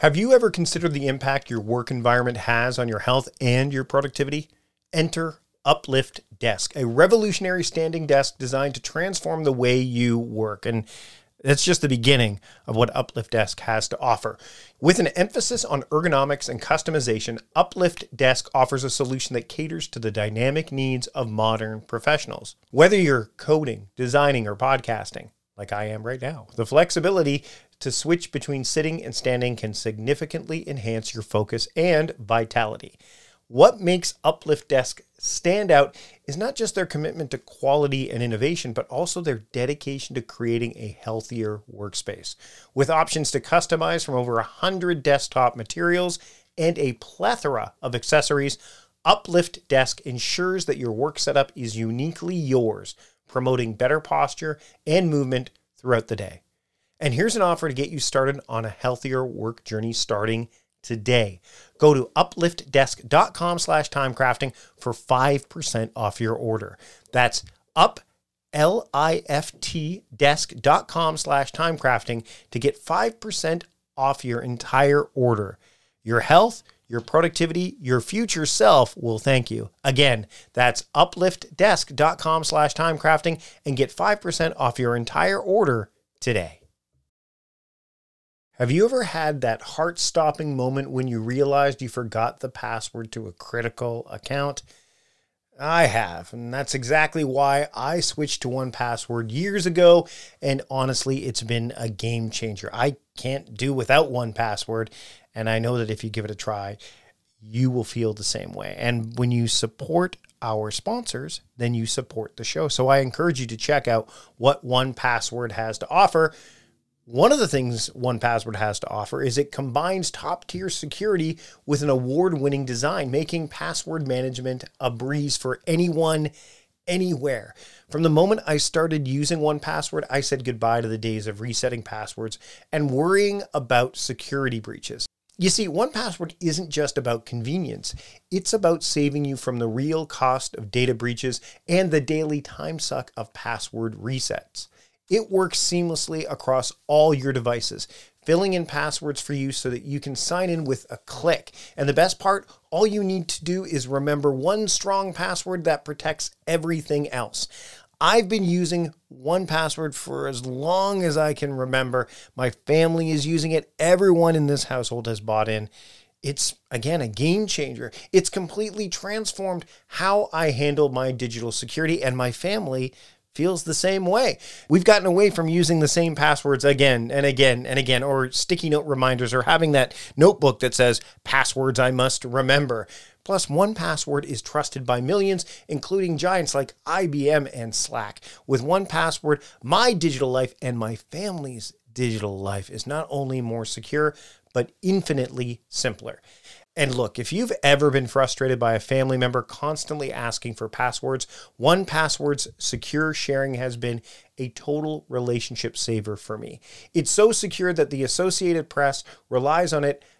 Have you ever considered the impact your work environment has on your health and your productivity? Enter Uplift Desk, a revolutionary standing desk designed to transform the way you work. And that's just the beginning of what Uplift Desk has to offer. With an emphasis on ergonomics and customization, Uplift Desk offers a solution that caters to the dynamic needs of modern professionals. Whether you're coding, designing, or podcasting, like I am right now, the flexibility to switch between sitting and standing can significantly enhance your focus and vitality. What makes Uplift Desk stand out is not just their commitment to quality and innovation, but also their dedication to creating a healthier workspace. With options to customize from over 100 desktop materials and a plethora of accessories, Uplift Desk ensures that your work setup is uniquely yours, promoting better posture and movement throughout the day. And here's an offer to get you started on a healthier work journey starting today. Go to upliftdesk.com slash timecrafting for 5% off your order. That's up L-I-F-T desk.com slash timecrafting to get 5% off your entire order. Your health, your productivity, your future self will thank you. Again, that's upliftdesk.com slash timecrafting and get 5% off your entire order today. Have you ever had that heart stopping moment when you realized you forgot the password to a critical account? I have, and that's exactly why I switched to 1Password years ago. And honestly, it's been a game changer. I can't do without 1Password, and I know that if you give it a try, you will feel the same way. And when you support our sponsors, then you support the show. So I encourage you to check out what 1Password has to offer. One of the things 1Password has to offer is it combines top tier security with an award winning design, making password management a breeze for anyone, anywhere. From the moment I started using 1Password, I said goodbye to the days of resetting passwords and worrying about security breaches. You see, 1Password isn't just about convenience, it's about saving you from the real cost of data breaches and the daily time suck of password resets. It works seamlessly across all your devices, filling in passwords for you so that you can sign in with a click. And the best part, all you need to do is remember one strong password that protects everything else. I've been using 1Password for as long as I can remember. My family is using it. Everyone in this household has bought in. It's again a game changer. It's completely transformed how I handle my digital security, and my family feels the same way. We've gotten away from using the same passwords again and again and again, or sticky note reminders, or having that notebook that says passwords I must remember. Plus, 1Password is trusted by millions, including giants like IBM and Slack. With 1Password, my digital life and my family's digital life is not only more secure, but infinitely simpler. And look, if you've ever been frustrated by a family member constantly asking for passwords, 1Password's secure sharing has been a total relationship saver for me. It's so secure that the Associated Press relies on it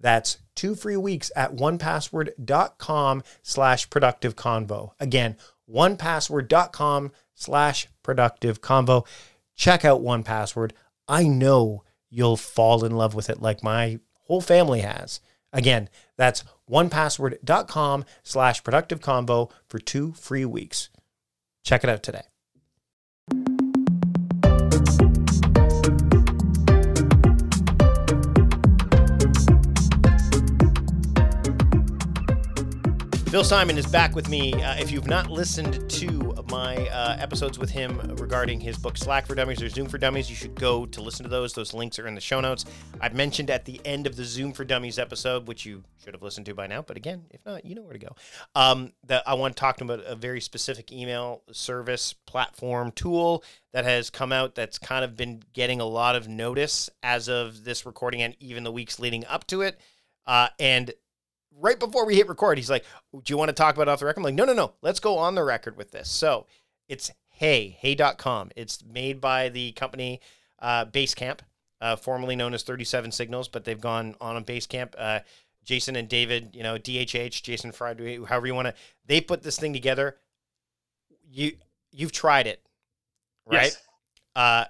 That's two free weeks at onepassword.com slash productive convo. Again, onepassword.com slash productive convo. Check out 1Password. I know you'll fall in love with it like my whole family has. Again, that's onepassword.com slash productive convo for two free weeks. Check it out today. Phil Simon is back with me. Uh, if you've not listened to my uh, episodes with him regarding his book Slack for Dummies or Zoom for Dummies, you should go to listen to those. Those links are in the show notes. I've mentioned at the end of the Zoom for Dummies episode, which you should have listened to by now, but again, if not, you know where to go. Um, that I want to talk to him about a very specific email service platform tool that has come out that's kind of been getting a lot of notice as of this recording and even the weeks leading up to it. Uh, and right before we hit record, he's like, "Do you want to talk about off the record?" I'm like, "No, no, no. Let's go on the record with this." So it's Hey, Hey.com. It's made by the company uh, Basecamp, uh, formerly known as 37 Signals, but they've gone on a Basecamp. Uh, Jason and David, you know, DHH, Jason Fried, however you want to, they put this thing together. You you've tried it, right? Yes. Uh,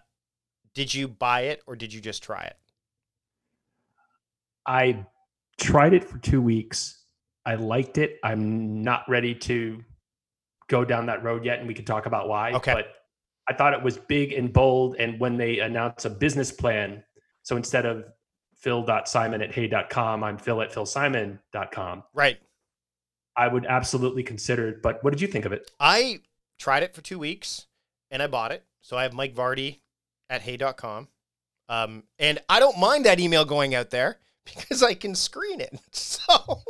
did you buy it or did you just try it? I tried it for two weeks. I liked it. I'm not ready to go down that road yet, and we can talk about why. Okay. But I thought it was big and bold. And when they announce a business plan, so instead of phil.simon at hey.com, I'm phil at philsimon.com. Right. I would absolutely consider it. But what did you think of it? I tried it for two weeks and I bought it. So I have Mike Vardy at hey.com. Um, and I don't mind that email going out there because I can screen it. So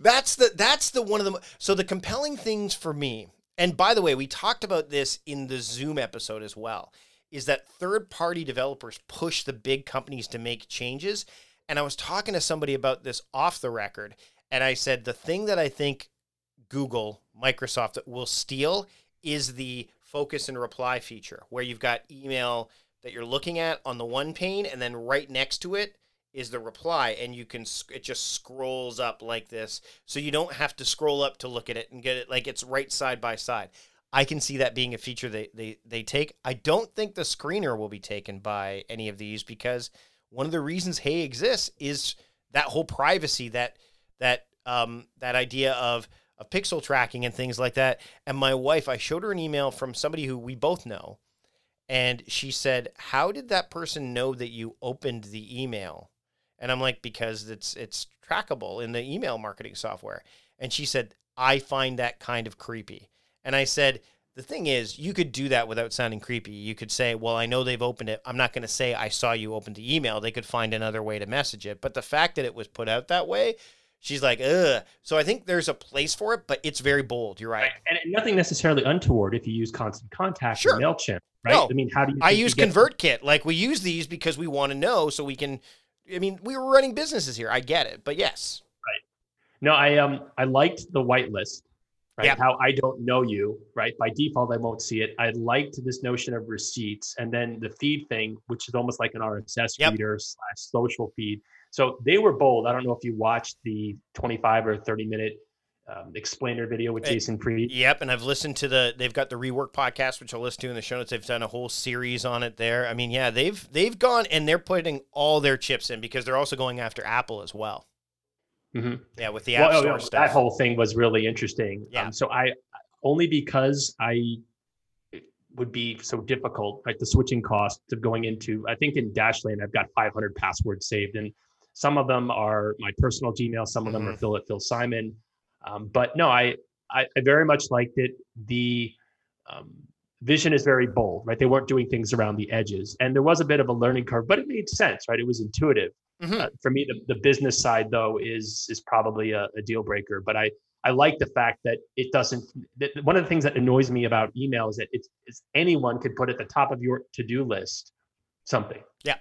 that's the that's the one of the so the compelling things for me. And by the way, we talked about this in the Zoom episode as well. Is that third party developers push the big companies to make changes? And I was talking to somebody about this off the record, and I said the thing that I think Google, Microsoft will steal is the focus and reply feature, where you've got email that you're looking at on the one pane, and then right next to it is the reply, and you can it just scrolls up like this, so you don't have to scroll up to look at it and get it like it's right side by side. I can see that being a feature they they they take. I don't think the screener will be taken by any of these because one of the reasons Hey exists is that whole privacy that that um that idea of of pixel tracking and things like that. And my wife, I showed her an email from somebody who we both know, and she said, "How did that person know that you opened the email?" And I'm like, "Because it's it's trackable in the email marketing software." And she said, "I find that kind of creepy." And I said, "The thing is, you could do that without sounding creepy. You could say, "Well, I know they've opened it. I'm not going to say I saw you open the email. They could find another way to message it." But the fact that it was put out that way, she's like, "Ugh." So I think there's a place for it, but it's very bold. You're right. And nothing necessarily untoward if you use constant contact Sure. or MailChimp, right? No. I mean, how do you I use get- ConvertKit. Like we use these because we want to know so we can. I mean, we were running businesses here. I get it, but yes, Right. No, I um I liked the whitelist, right? Yep. How I don't know you, right? By default, I won't see it. I liked this notion of receipts, and then the feed thing, which is almost like an RSS Yep. reader slash social feed. So they were bold. I don't know if you watched the 25 or 30 minute um, explainer video with Eh, Jason Fried. yep. And I've listened to the. They've got the rework podcast, which I'll listen to in the show notes. They've done a whole series on it there. I mean, yeah, they've they've gone and they're putting all their chips in because they're also going after Apple as well. Mhm. Yeah, with the Well, App oh, Store no, stuff. that whole thing was really interesting. Yeah. Um, so I only because I would be so difficult, right? The switching cost of going into I think in Dashlane I've got 500 passwords saved, and some of them are my personal Gmail, some of them are Mhm. Phil at Phil Simon. Um, but no, I, I I very much liked it. The um, vision is very bold, right? They weren't doing things around the edges, and there was a bit of a learning curve, but it made sense, right? It was intuitive. Mhm. Uh, for me, the, the business side though is is probably a, a deal breaker. But I I like the fact that it doesn't. That one of the things that annoys me about email is that it's, it's anyone could put at the top of your to do list something. Yeah.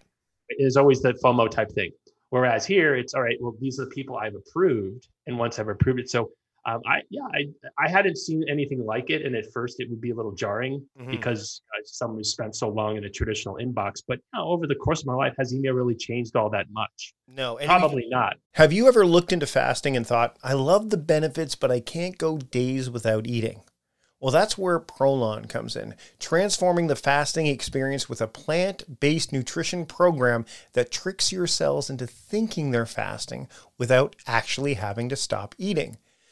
There's always the FOMO type thing. Whereas here, it's all right. Well, these are the people I've approved, and once I've approved it, so um, I yeah I I hadn't seen anything like it, and at first it would be a little jarring Mhm. because uh, someone who spent so long in a traditional inbox. But you know, over the course of my life, has email really changed all that much? no, and have you- Probably not. Have you ever looked into fasting and thought, I love the benefits, but I can't go days without eating? Well, that's where Prolon comes in, transforming the fasting experience with a plant based nutrition program that tricks your cells into thinking they're fasting without actually having to stop eating.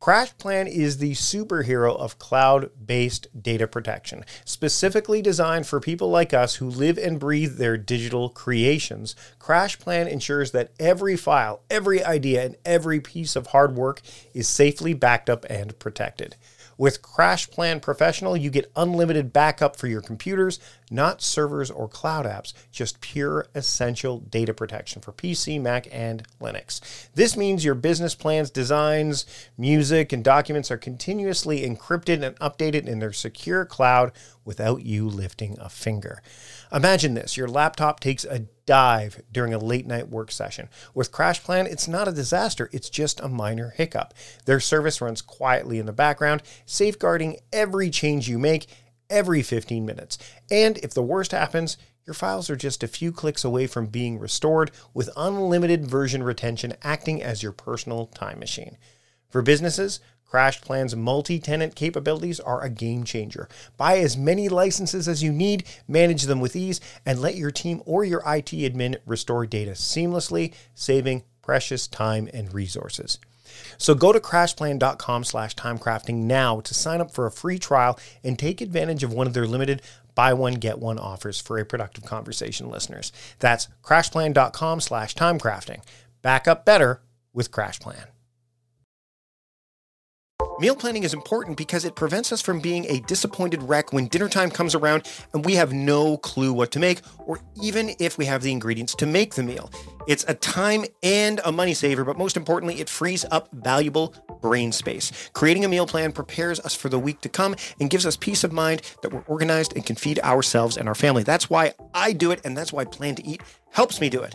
CrashPlan is the superhero of cloud based data protection, specifically designed for people like us who live and breathe their digital creations. CrashPlan ensures that every file, every idea, and every piece of hard work is safely backed up and protected. With CrashPlan Professional, you get unlimited backup for your computers, not servers or cloud apps, just pure essential data protection for PC, Mac, and Linux. This means your business plans, designs, music, and documents are continuously encrypted and updated in their secure cloud without you lifting a finger. Imagine this your laptop takes a dive during a late night work session. With CrashPlan, it's not a disaster, it's just a minor hiccup. Their service runs quietly in the background, safeguarding every change you make every 15 minutes. And if the worst happens, your files are just a few clicks away from being restored with unlimited version retention acting as your personal time machine. For businesses, CrashPlan's multi tenant capabilities are a game changer. Buy as many licenses as you need, manage them with ease, and let your team or your IT admin restore data seamlessly, saving precious time and resources. So go to crashplan.com slash timecrafting now to sign up for a free trial and take advantage of one of their limited buy one, get one offers for a productive conversation listeners. That's crashplan.com slash timecrafting. Back up better with CrashPlan. Meal planning is important because it prevents us from being a disappointed wreck when dinner time comes around and we have no clue what to make, or even if we have the ingredients to make the meal. It's a time and a money saver, but most importantly, it frees up valuable brain space. Creating a meal plan prepares us for the week to come and gives us peace of mind that we're organized and can feed ourselves and our family. That's why I do it, and that's why Plan to Eat helps me do it.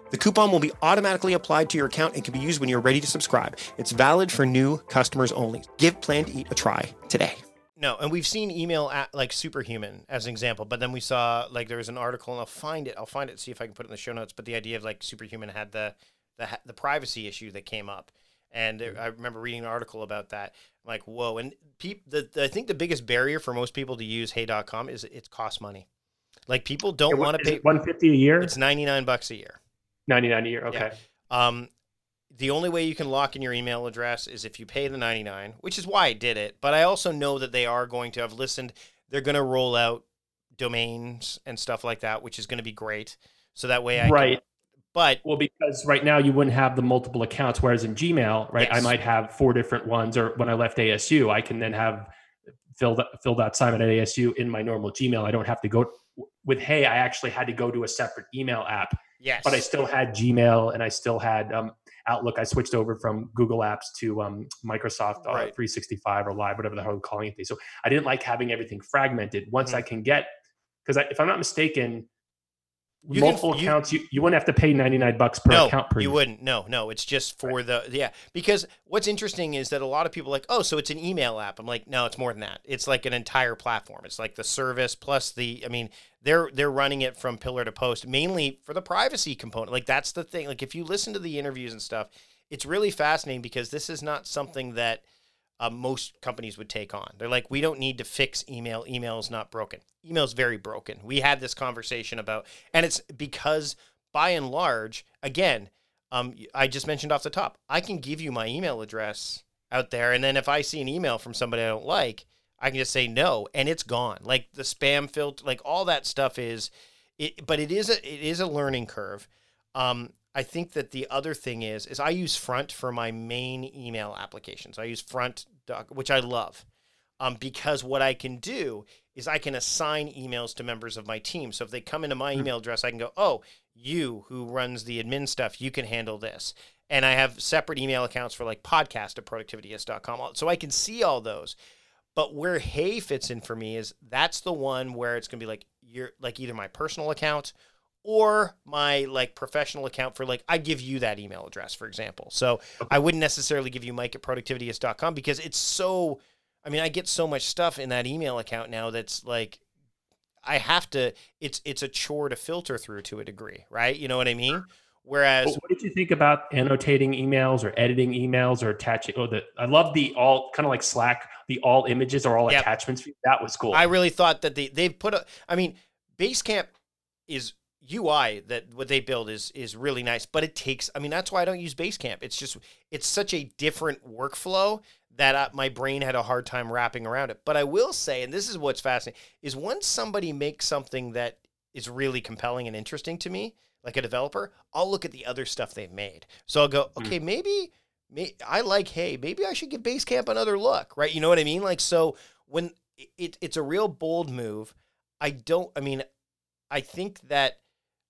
The coupon will be automatically applied to your account and can be used when you're ready to subscribe. It's valid for new customers only. Give Plan to Eat a try today. No, and we've seen email at, like Superhuman as an example, but then we saw like there was an article, and I'll find it. I'll find it, see if I can put it in the show notes. But the idea of like Superhuman had the the the privacy issue that came up, and mm-hmm. I remember reading an article about that. I'm like, whoa! And peop, the, the I think the biggest barrier for most people to use Hey.com is it costs money. Like people don't want to pay one fifty a year. It's ninety nine bucks a year. 99 a year. Okay. Yeah. Um, the only way you can lock in your email address is if you pay the 99, which is why I did it. But I also know that they are going to have listened. They're going to roll out domains and stuff like that, which is going to be great. So that way I right. Can, but well, because right now you wouldn't have the multiple accounts, whereas in Gmail, right, yes. I might have four different ones. Or when I left ASU, I can then have filled filled out Simon at ASU in my normal Gmail. I don't have to go with Hey. I actually had to go to a separate email app Yes. But I still had Gmail and I still had um, Outlook. I switched over from Google Apps to um, Microsoft uh, right. 365 or Live, whatever the hell I'm calling it. So I didn't like having everything fragmented. Once mm-hmm. I can get, because if I'm not mistaken, you multiple can, accounts, you, you wouldn't have to pay 99 bucks per no, account per you year. wouldn't. No, no. It's just for right. the, yeah. Because what's interesting is that a lot of people like, oh, so it's an email app. I'm like, no, it's more than that. It's like an entire platform. It's like the service plus the, I mean, they're they're running it from pillar to post mainly for the privacy component like that's the thing like if you listen to the interviews and stuff it's really fascinating because this is not something that uh, most companies would take on they're like we don't need to fix email email is not broken email is very broken we had this conversation about and it's because by and large again um, i just mentioned off the top i can give you my email address out there and then if i see an email from somebody i don't like I can just say no, and it's gone. Like the spam filter, like all that stuff is, it. But it is a it is a learning curve. Um, I think that the other thing is is I use Front for my main email applications. I use Front, which I love, um, because what I can do is I can assign emails to members of my team. So if they come into my hmm. email address, I can go, oh, you who runs the admin stuff, you can handle this. And I have separate email accounts for like podcast at productivityist.com. So I can see all those. But where Hey fits in for me is that's the one where it's gonna be like you're like either my personal account or my like professional account for like I give you that email address, for example. So okay. I wouldn't necessarily give you Mike at productivityist.com because it's so I mean, I get so much stuff in that email account now that's like I have to it's it's a chore to filter through to a degree, right? You know what I mean? Whereas, what did you think about annotating emails or editing emails or attaching? Oh, the I love the all kind of like Slack, the all images or all yep. attachments. That was cool. I really thought that they they've put a. I mean, Basecamp is UI that what they build is is really nice, but it takes. I mean, that's why I don't use Basecamp. It's just it's such a different workflow that I, my brain had a hard time wrapping around it. But I will say, and this is what's fascinating, is once somebody makes something that is really compelling and interesting to me like a developer, I'll look at the other stuff they've made. So I'll go, hmm. okay, mm. maybe, may, I like, hey, maybe I should give Basecamp another look, right? You know what I mean? Like, so when it, it's a real bold move, I don't, I mean, I think that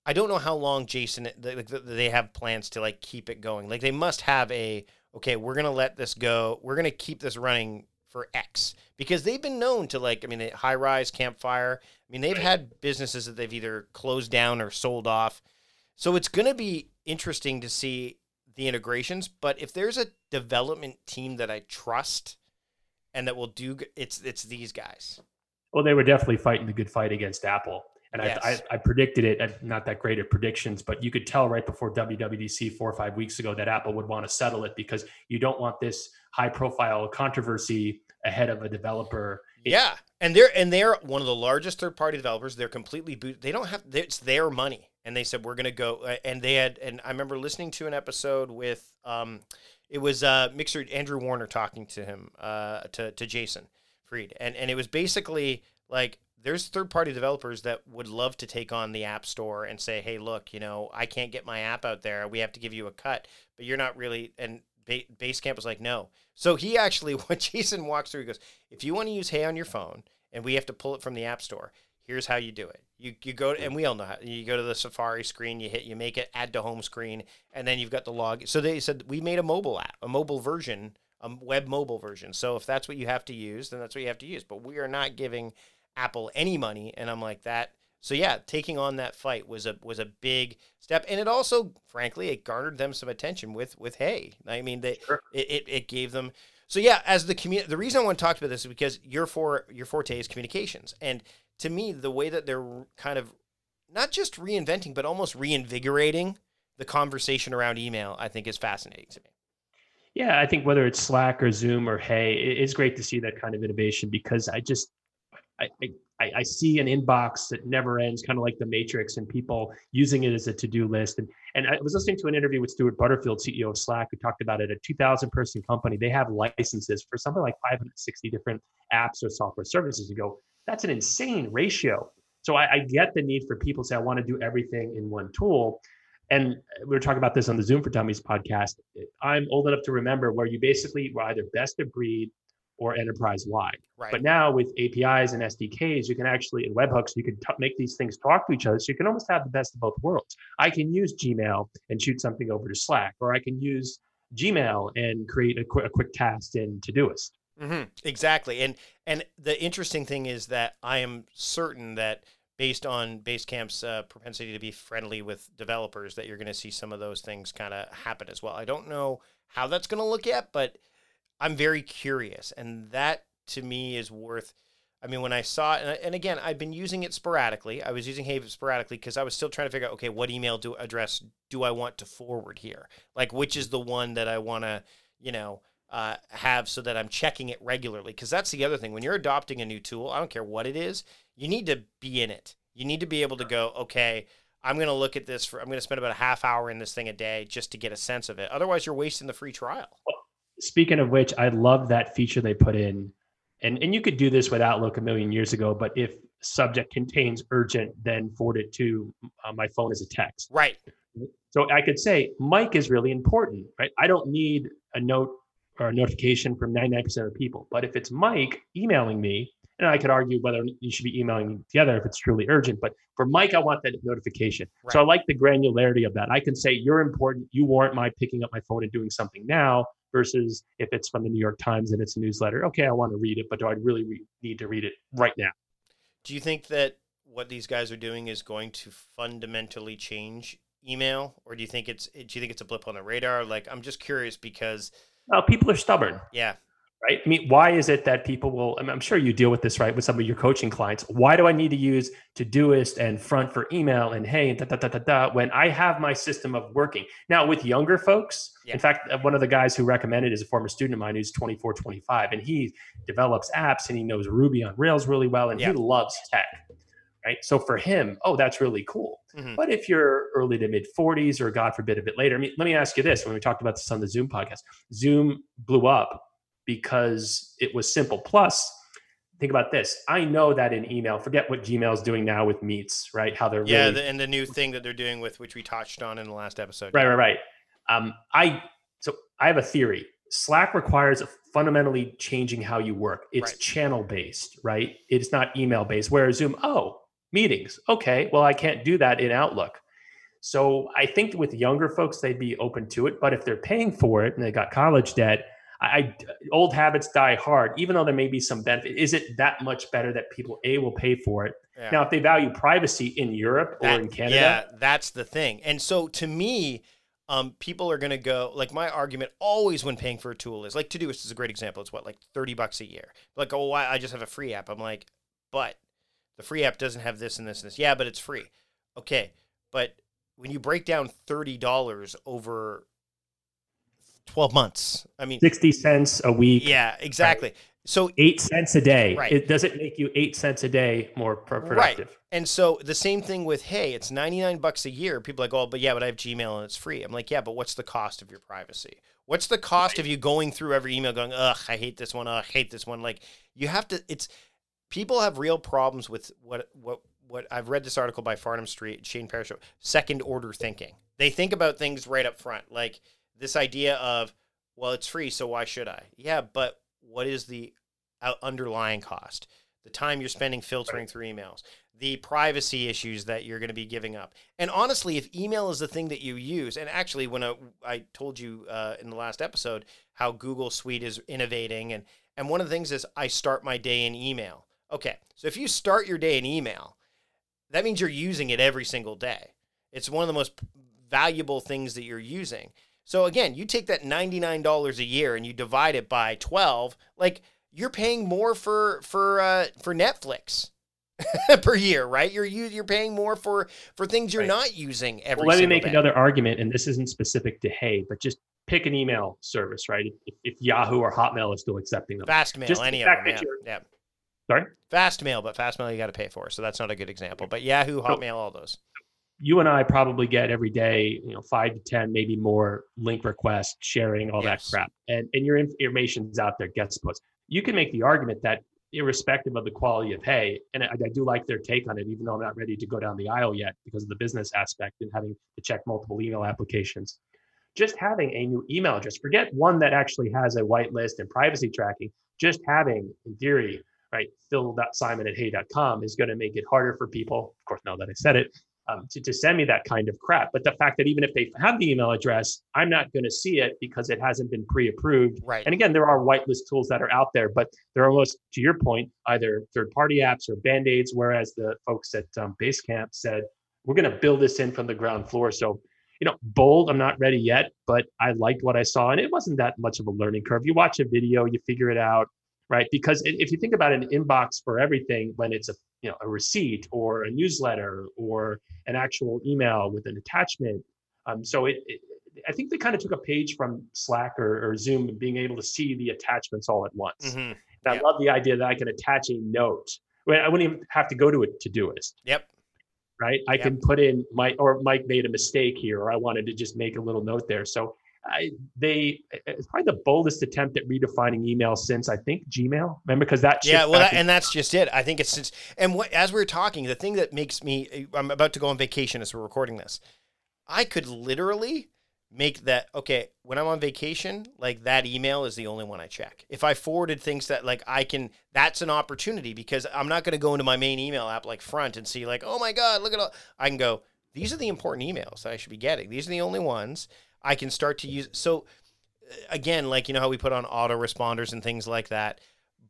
I don't know how long Jason like they have plans to like keep it going. Like they must have a okay, we're gonna let this go. We're gonna keep this running for X because they've been known to like I mean Highrise Campfire. I mean they've had businesses that they've either closed down or sold off so it's going to be interesting to see the integrations. But if there's a development team that I trust and that will do, it's it's these guys. Well, they were definitely fighting the good fight against Apple. And yes. I, I, I, predicted it. I'm not that great at predictions, but you could tell right before WWDC four or five weeks ago that Apple would want to settle it because you don't want this high profile controversy ahead of a developer. Yeah, and they're and they're one of the largest third party developers. They're completely boot. They don't have. It's their money and they said we're going to go uh, and they had and i remember listening to an episode with um it was uh Mixergy andrew warner talking to him uh to, to jason Fried, and and it was basically like there's third party developers that would love to take on the app store and say, hey, look, you know, I can't get my app out there. We have to give you a cut, but you're not really. And ba- Basecamp was like, no. So he actually, when Jason walks through, he goes, if you want to use Hey on your phone and we have to pull it from the app store, here's how you do it. You, you go and we all know how you go to the Safari screen, you hit, you make it add to home screen, and then you've got the log. So they said we made a mobile app, a mobile version, a web mobile version. So if that's what you have to use, then that's what you have to use. But we are not giving Apple any money. And I'm like that. So yeah, taking on that fight was a was a big step, and it also, frankly, it garnered them some attention with with Hey. I mean, they sure. it, it, it gave them. So yeah, as the community, the reason I want to talk about this is because your for your forte is communications, and to me, the way that they're kind of not just reinventing, but almost reinvigorating the conversation around email, I think is fascinating to me. Yeah, I think whether it's Slack or Zoom or Hey, it's great to see that kind of innovation because I just I, I, I see an inbox that never ends, kind of like the Matrix, and people using it as a to-do list. And and I was listening to an interview with Stuart Butterfield, CEO of Slack, who talked about it. A 2,000 person company, they have licenses for something like 560 different apps or software services. You go, that's an insane ratio. So I, I get the need for people to say, I want to do everything in one tool. And we were talking about this on the Zoom for Dummies podcast. I'm old enough to remember where you basically were either best of breed or enterprise wide. Right. But now with APIs and SDKs, you can actually, in webhooks, you can t- make these things talk to each other. So you can almost have the best of both worlds. I can use Gmail and shoot something over to Slack, or I can use Gmail and create a, qu- a quick task in Todoist. Mm-hmm. Exactly. And and the interesting thing is that I am certain that based on Basecamp's uh, propensity to be friendly with developers, that you're going to see some of those things kind of happen as well. I don't know how that's going to look yet, but I'm very curious, and that to me is worth. I mean, when I saw it, and, again, I've been using it sporadically. I was using Hey sporadically because I was still trying to figure out, okay, what email do address do I want to forward here? Like, which is the one that I want to, you know, uh, have so that I'm checking it regularly. Because that's the other thing. When you're adopting a new tool, I don't care what it is, you need to be in it. You need to be able to go, okay, I'm going to look at this for, I'm going to spend about a half hour in this thing a day just to get a sense of it. Otherwise, you're wasting the free trial. Speaking of which, I love that feature they put in. And, and you could do this with Outlook a million years ago, but if subject contains urgent, then forward it to uh, my phone as a text. Right. So I could say Mike is really important, right? I don't need a note or a notification from 99% of people. But if it's Mike emailing me, and I could argue whether you should be emailing me together if it's truly urgent. But for Mike, I want that notification. Right. So I like the granularity of that. I can say you're important. You warrant my picking up my phone and doing something now versus if it's from the New York Times and it's a newsletter. Okay, I want to read it, but do I really re- need to read it right now? Do you think that what these guys are doing is going to fundamentally change email, or do you think it's do you think it's a blip on the radar? Like, I'm just curious because. Well, people are stubborn. Yeah, right? I mean, why is it that people will? I am sure you deal with this, right, with some of your coaching clients. Why do I need to use Todoist and Front for email and Hey and da da da da da when I have my system of working now with younger folks? Yeah. In fact, uh, one of the guys who recommended is a former student of mine who's 24, 25, and he develops apps and he knows Ruby on Rails really well, and yeah. he loves tech. Right. So for him, oh, that's really cool. Mm-hmm. But if you're early to mid 40s or God forbid a bit later, I mean, let me ask you this when we talked about this on the Zoom podcast, Zoom blew up because it was simple. Plus, think about this. I know that in email, forget what Gmail is doing now with meets, right? How they're yeah, really, the, and the new thing that they're doing with which we touched on in the last episode. Right, right, right. Um, I so I have a theory. Slack requires fundamentally changing how you work. It's right. channel based, right? It's not email based. Whereas Zoom, oh, meetings. Okay, well, I can't do that in Outlook. So I think with younger folks, they'd be open to it. But if they're paying for it and they got college debt, I, old habits die hard, even though there may be some benefit. Is it that much better that people a will pay for it? Yeah. Now, if they value privacy in Europe that, or in Canada, yeah, that's the thing. And so, to me, um, people are going to go like my argument always when paying for a tool is like to Todoist is a great example. It's what like thirty bucks a year. Like, oh, why I just have a free app. I'm like, but the free app doesn't have this and this and this. Yeah, but it's free. Okay, but when you break down thirty dollars over 12 months. I mean, 60 cents a week. Yeah, exactly. Right. So eight cents a day. Right. It doesn't make you eight cents a day more productive. Right. And so the same thing with Hey, it's 99 bucks a year. People are like, oh, but yeah, but I have Gmail and it's free. I'm like, yeah, but what's the cost of your privacy? What's the cost right. of you going through every email going, ugh, I hate this one. Ugh, I hate this one. Like you have to, it's, people have real problems with what what what I've read this article by Farnam Street, Shane Parrish, second order thinking. They think about things right up front, like this idea of, well, it's free, so why should I? Yeah, but what is the underlying cost? The time you're spending filtering through emails, the privacy issues that you're going to be giving up. And honestly, if email is the thing that you use, and actually, when I, I told you uh, in the last episode how Google Suite is innovating, and and one of the things is I start my day in email. Okay, so if you start your day in email, that means you're using it every single day. It's one of the most valuable things that you're using. So again, you take that $99 a year and you divide it by 12, like you're paying more for for uh, for Netflix per year, right? You're you're paying more for for things you're right. not using every. Well, let me make day. another argument, and this isn't specific to Hey, but just pick an email service, right? If, if Yahoo or Hotmail is still accepting them, Fastmail, just any of them, yeah. yeah. Sorry? Fastmail, but Fastmail you got to pay for, so that's not a good example. But Yahoo, Hotmail, all those. You and I probably get every day, you know, five to ten, maybe more link requests, sharing, all yes. that crap, and and your information's out there, gets posts. You can make the argument that irrespective of the quality of Hey, and I, I do like their take on it, even though I'm not ready to go down the aisle yet because of the business aspect and having to check multiple email applications. Just having a new email address, forget one that actually has a whitelist and privacy tracking, just having, in theory, right? Phil.simon at hey.com is going to make it harder for people, of course, now that I said it, um, to, to send me that kind of crap. But the fact that even if they have the email address, I'm not going to see it because it hasn't been pre-approved. Right. And again, there are whitelist tools that are out there, but they're almost, to your point, either third-party apps or band-aids. Whereas the folks at um, Basecamp said, we're going to build this in from the ground floor. So, you know, bold. I'm not ready yet, but I liked what I saw, and it wasn't that much of a learning curve. You watch a video, you figure it out right? Because if you think about an inbox for everything, when it's a you know a receipt or a newsletter or an actual email with an attachment, um, so it, it, I think they kind of took a page from Slack or, or Zoom, being able to see the attachments all at once. Mm-hmm. I love the idea that I can attach a note. I wouldn't even have to go to a Todoist. Yep. Right. I yep. can put in my or Mike made a mistake here, or I wanted to just make a little note there. So I, they it's probably the boldest attempt at redefining email since I think Gmail. Remember, because that yeah, well, that, and that's just it. I think it's since and what as we are talking, the thing that makes me uh, I'm about to go on vacation as we're recording this. I could literally make that okay when I'm on vacation. Like that email is the only one I check. If I forwarded things that like I can, that's an opportunity because I'm not going to go into my main email app like Front and see like oh my god, look at all. I can go. These are the important emails that I should be getting. These are the only ones. I can start to use. So uh, again, like you know how we put on autoresponders and things like that,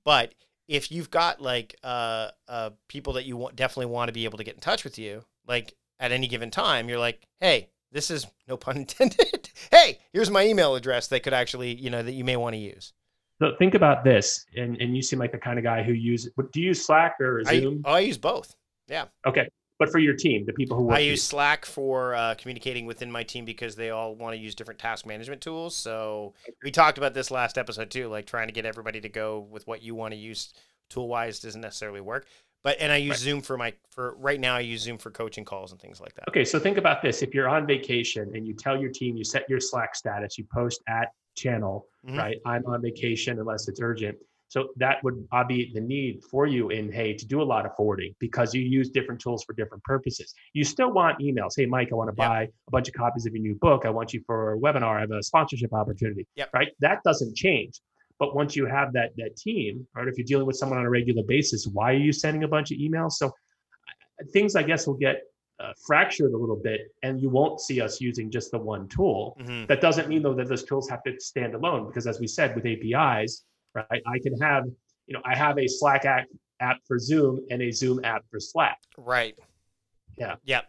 but if you've got like uh, uh, people that you want, definitely want to be able to get in touch with you, like at any given time, you're like, hey, this is no pun intended. hey, here's my email address that could actually, you know, that you may want to use. So think about this, and and you seem like the kind of guy who use. Do you use Slack or Zoom? I, oh, I use both. Yeah. Okay but for your team, the people who work. I use Slack for uh, communicating within my team because they all want to use different task management tools. So we talked about this last episode too, like trying to get everybody to go with what you want to use tool wise doesn't necessarily work. But and I use right. Zoom for my for right now. I use Zoom for coaching calls and things like that. Okay, so think about this: if you're on vacation and you tell your team, you set your Slack status, you post at channel, mm-hmm. right? I'm on vacation unless it's urgent so that would obviate the need for you in Hey to do a lot of forwarding because you use different tools for different purposes. You still want emails. Hey, Mike, I want to buy a bunch of copies of your new book. I want you for a webinar. I have a sponsorship opportunity. Yep. Right. That doesn't change. But once you have that that team, right? If you're dealing with someone on a regular basis, why are you sending a bunch of emails? So things I guess will get uh, fractured a little bit and you won't see us using just the one tool. Mm-hmm. That doesn't mean though that those tools have to stand alone because as we said with APIs, right? I can have, you know, I have a Slack app, app for Zoom and a Zoom app for Slack. Right. Yeah. Yeah.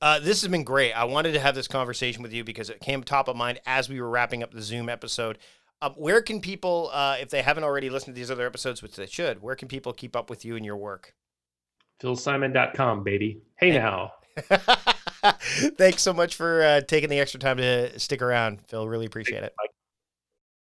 Uh, this has been great. I wanted to have this conversation with you because it came top of mind as we were wrapping up the Zoom episode. Um, where can people, uh, if they haven't already listened to these other episodes, which they should, where can people keep up with you and your work? PhilSimon.com, baby. Hey now. Thanks so much for uh, taking the extra time to stick around, Phil. Really appreciate it.